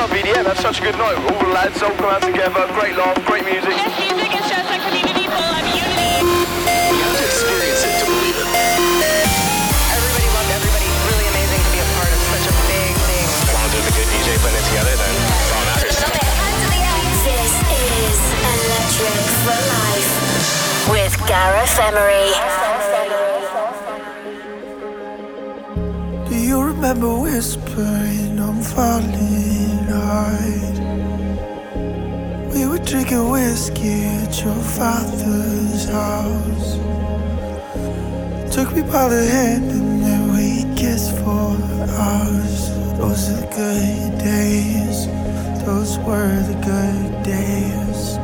love EDM. That's such a good night. All the lads all come out together. Great laugh, great music. Yes, music is just a community full of unity. You have to experience it to believe it. Everybody loved everybody. Really amazing to be a part of such a big thing. Want to do the good DJ putting it together, then it's all that matters. This is Electric for Life with Gareth Emery. Remember whispering I'm falling hard? We were drinking whiskey at your father's house. Took me by the hand and then we kissed for hours. Those are the good days. Those were the good days.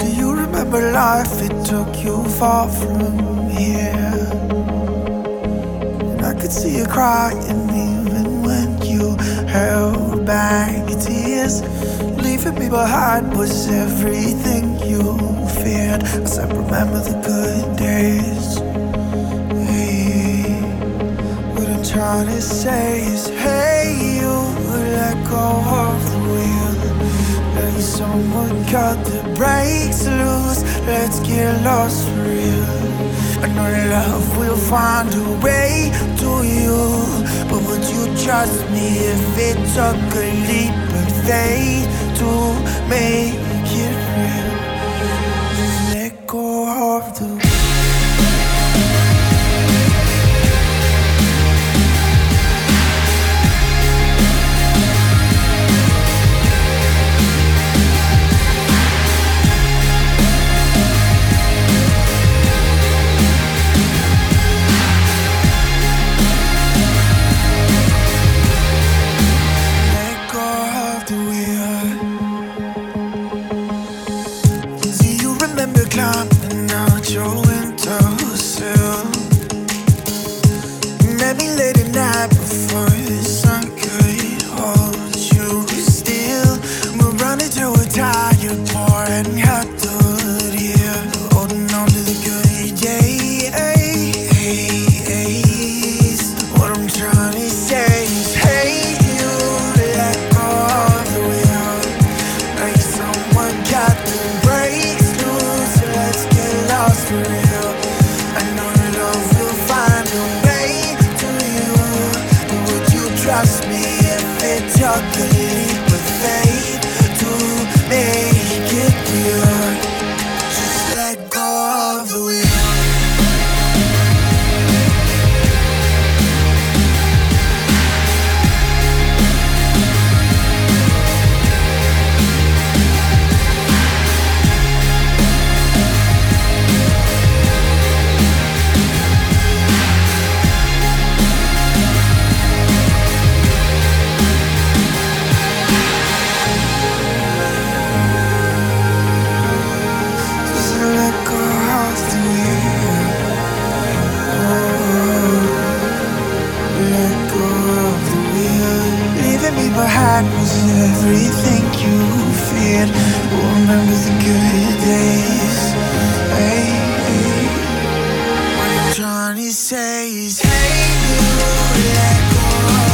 Do you remember life? It took you far from here. Could see you crying even when you held back your tears. Leaving me behind was everything you feared. I said, remember the good days. Hey, what I'm trying to say is, hey, you let go of the wheel. Let someone cut the brakes loose. Let's get lost for real. I know love will find a way to you. But would you trust me if it took a leap of faith to make hey, you let go.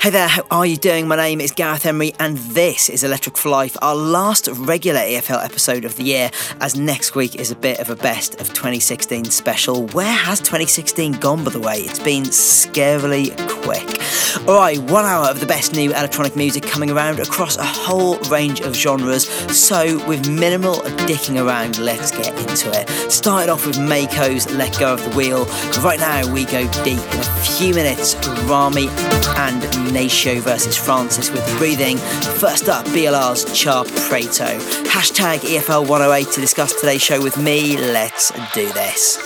Hey there, how are you doing? My name is Gareth Emery, and this is Electric for Life, our last regular EFL episode of the year, as next week is a bit of a best of 2016 special. Where has 2016 gone, by the way? It's been scarily quick. Alright, one hour of the best new electronic music coming around across a whole range of genres, so with minimal dicking around, let's get into it. Started off with Mako's Let Go of the Wheel. Right now, we go deep. In a few minutes, Rami and Nacio versus Francis with Breathing. First up, BLR's Char Prato. Hashtag EFL 108 to discuss today's show with me. Let's do this.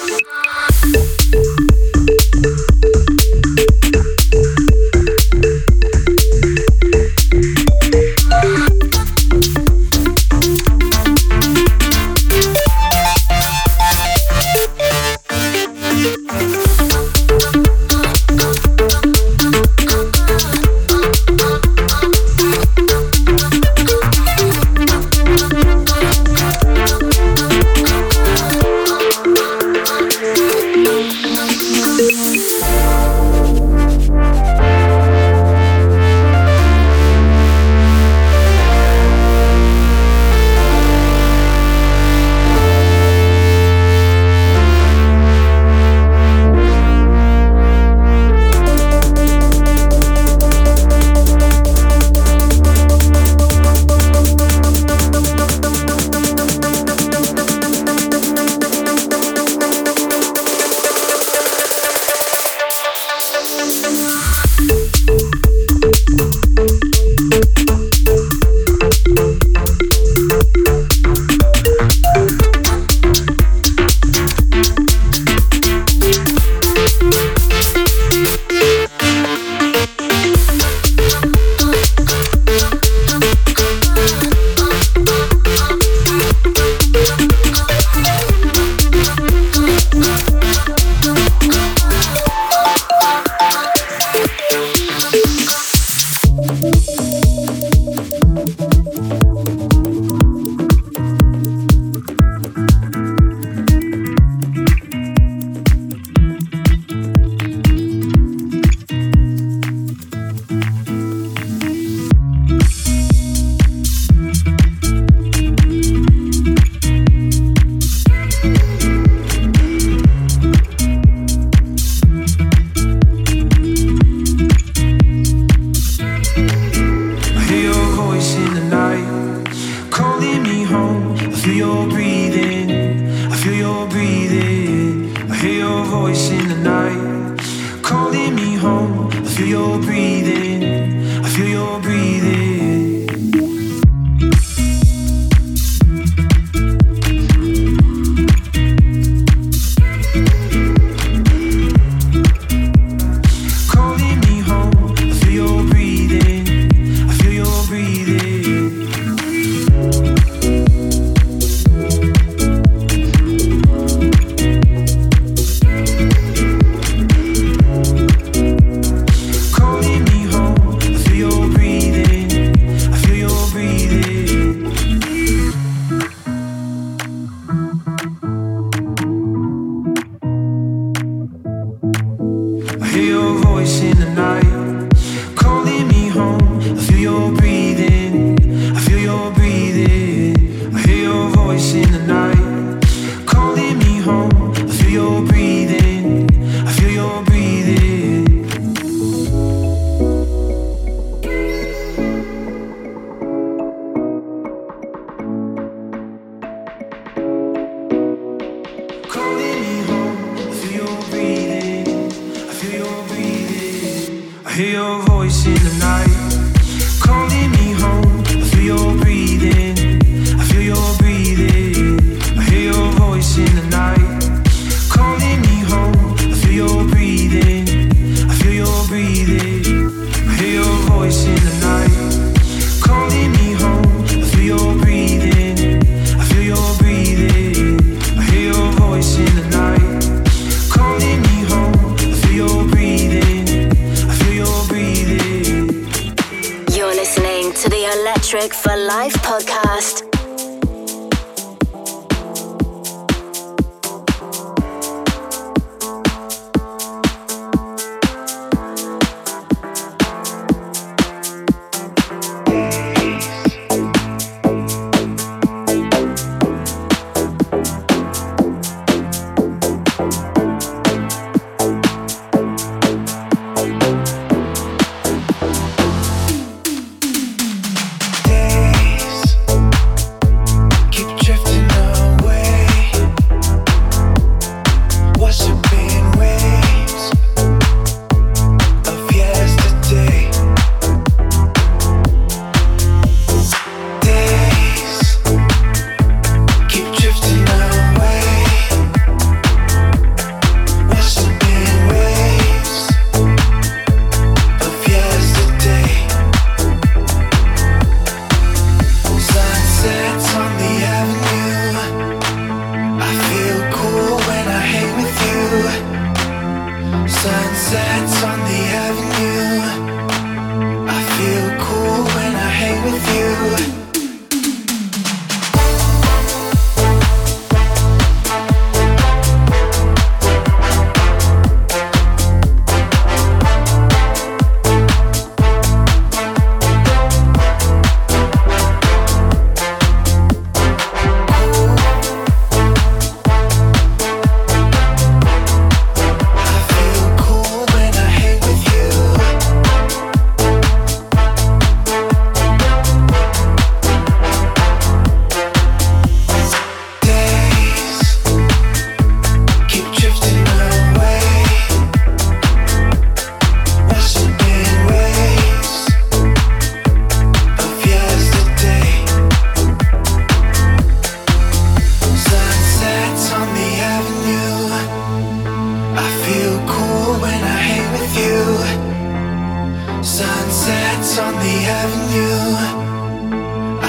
having you.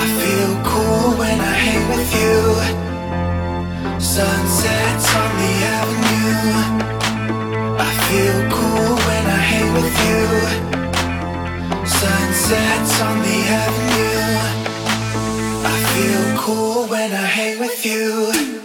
I feel cool when I hang with you. Sunsets on the avenue. I feel cool when I hang with you. Sunsets on the avenue. I feel cool when I hang with you.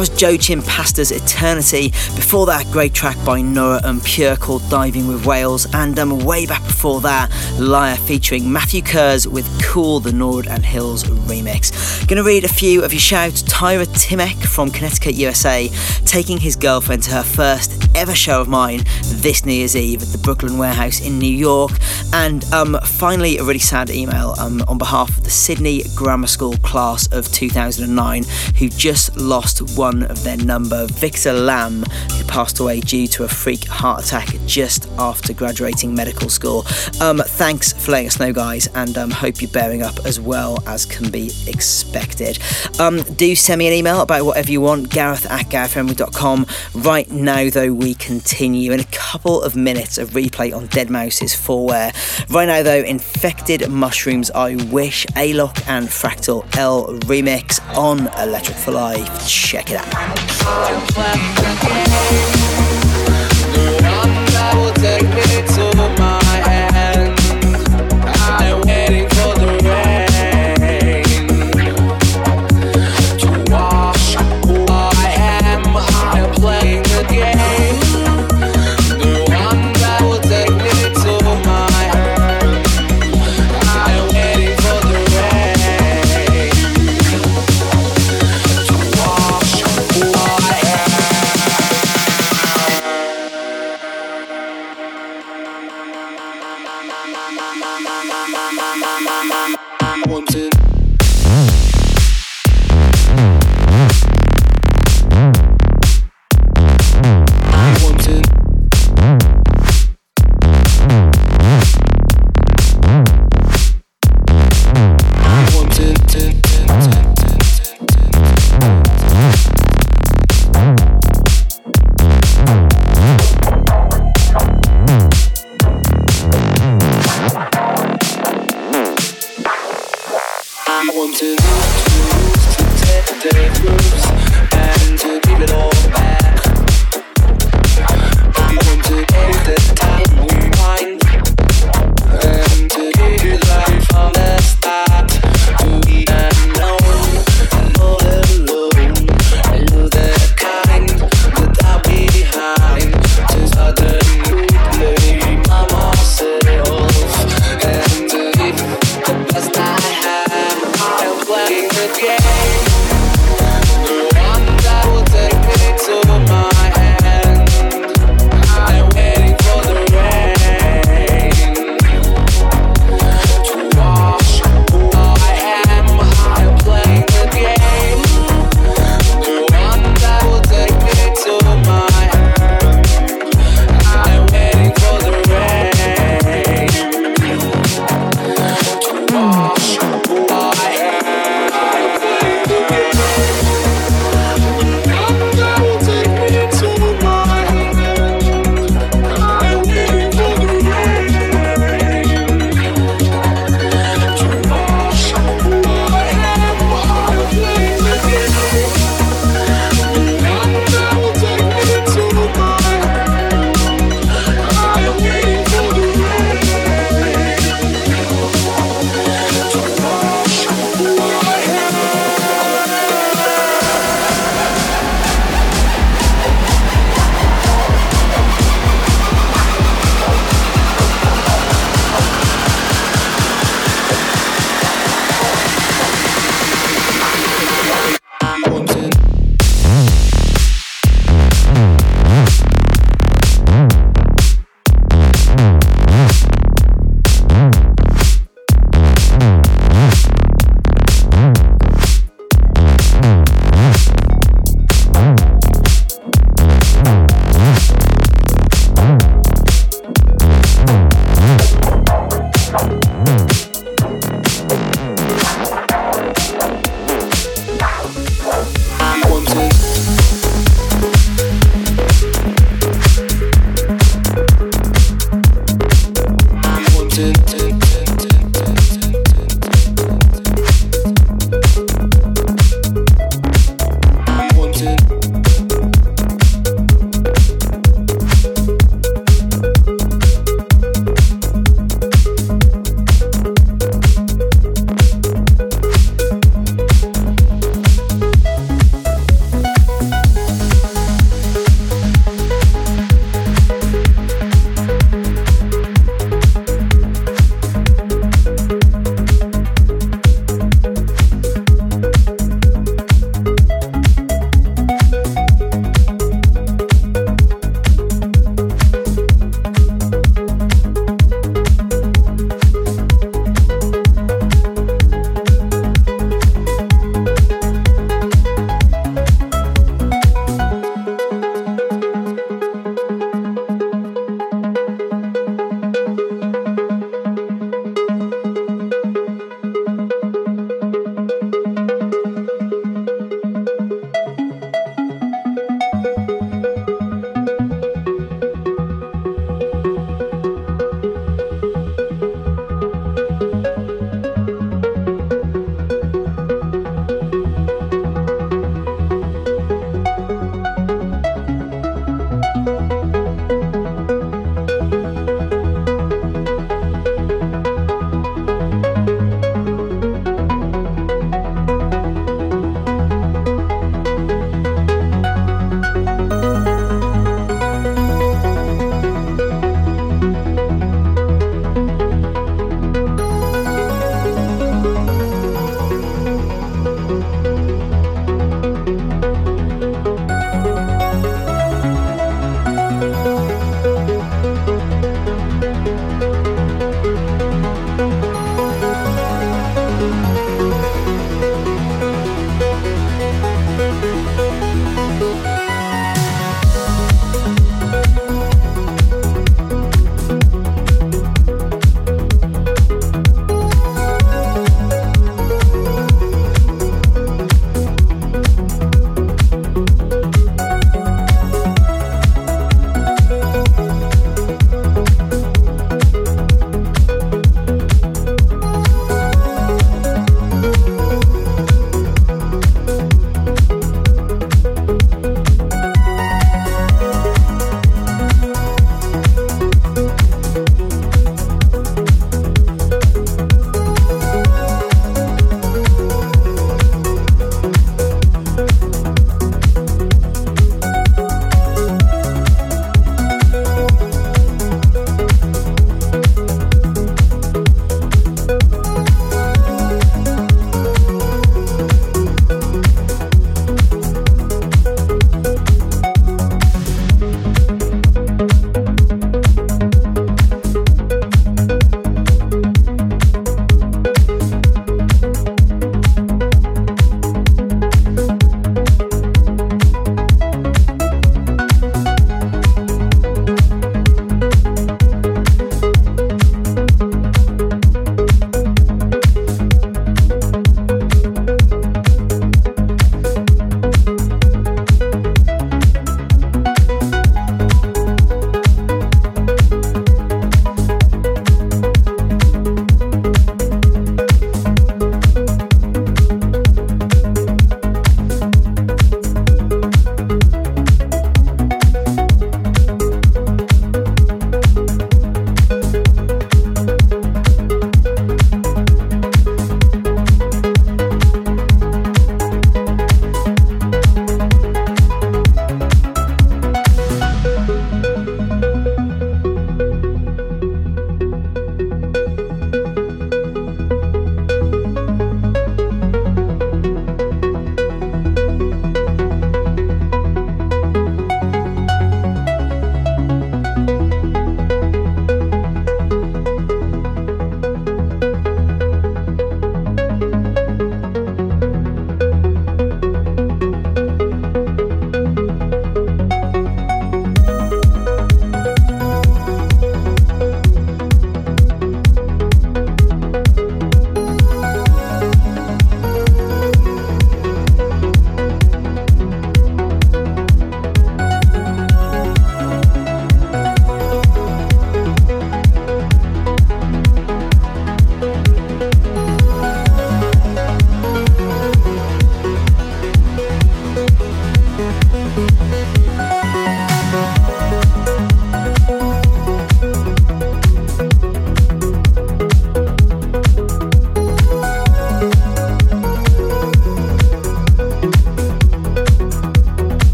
That was Joachim Pastor's Eternity. Before that, great track by Nora En Pure called Diving with Whales. And um, way back before that, Liar featuring Matthew Kurz with Cool, the Nord and Hills remix. Gonna read a few of your shouts. Tyra Timek from Connecticut, USA, taking his girlfriend to her first ever show of mine this New Year's Eve at the Brooklyn Warehouse in New York. And um, finally, a really sad email um, on behalf of the Sydney Grammar School class of 2009 who just lost one of their number, Victor Lamb, who passed away due to a freak heart attack just after graduating medical school. Um, thanks for letting us know, guys, and um, hope you're bearing up as well as can be expected. Um, do send me an email about whatever you want, gareth at garethemery.com. Right now, though, we continue in a couple of minutes of replay on Deadmau5's 4ware. Right now, though, Infected Mushrooms, I Wish, Alok and Fractal L remix on Electric for Life. Check it out.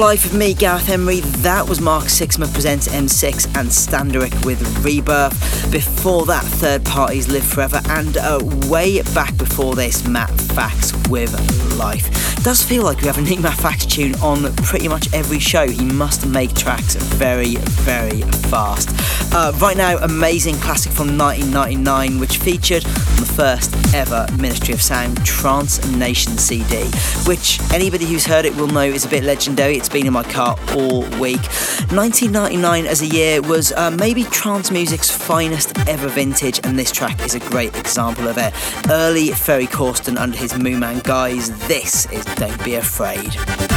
Life of me, Gareth Emery. That was Mark Sixma presents M6 and Standerwick with Rebirth. Before that, Third Parties Live Forever. And uh, way back before this, Matt Fax with Life. does feel like we have a Nick Matt Fax tune on pretty much every show. He must make tracks very, very fast. Uh, right now, amazing classic from 1999, which featured on the first ever Ministry of Sound Trance Nation CD, which anybody who's heard it will know is a bit legendary. It's been in my car all week. 1999 as a year was uh, maybe trance music's finest ever vintage, and this track is a great example of it. Early Ferry Corsten under his Moonman guise. This is Don't Be Afraid.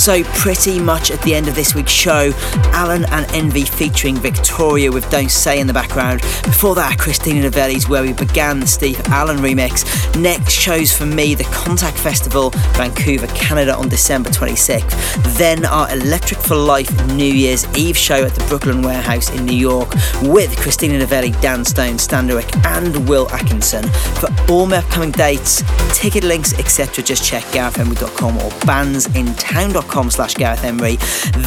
So, pretty much at the end of this week's show, Allen and Envy featuring Victoria with Don't Say in the background. Before that, Christina Novelli's Where We Began, the Steve Allen remix. Next shows for me, the Contact Festival, Vancouver, Canada on December 26th. Then our Electric for Life New Year's Eve show at the Brooklyn Warehouse in New York with Christina Novelli, Dan Stone, Standerwick, and Will Atkinson. For all my upcoming dates, ticket links, etc., just check garethemery.com or bandsintown.com slash Gareth Emery.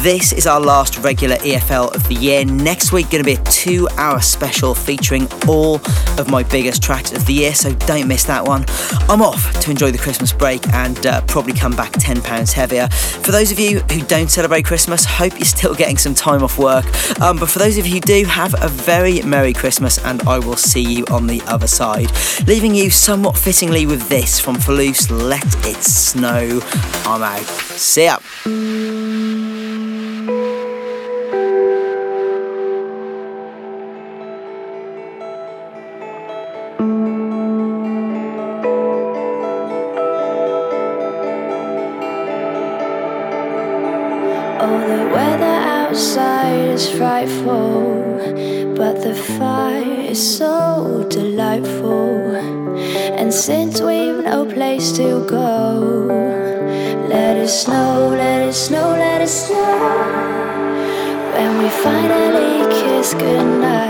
This is our last regular EFL of the year. Next week, going to be a two hour special featuring all of my biggest tracks of the year, so don't miss that one. I'm off to enjoy the Christmas break and uh, probably come back £10 heavier. For those of you who don't celebrate Christmas, hope you're still getting some time off work. Um, but for those of you who do, have a very Merry Christmas and I will see you on the other side. Leaving you somewhat fittingly with this from Faloose, Let It Snow. I'm out. See ya. Finally kiss goodnight,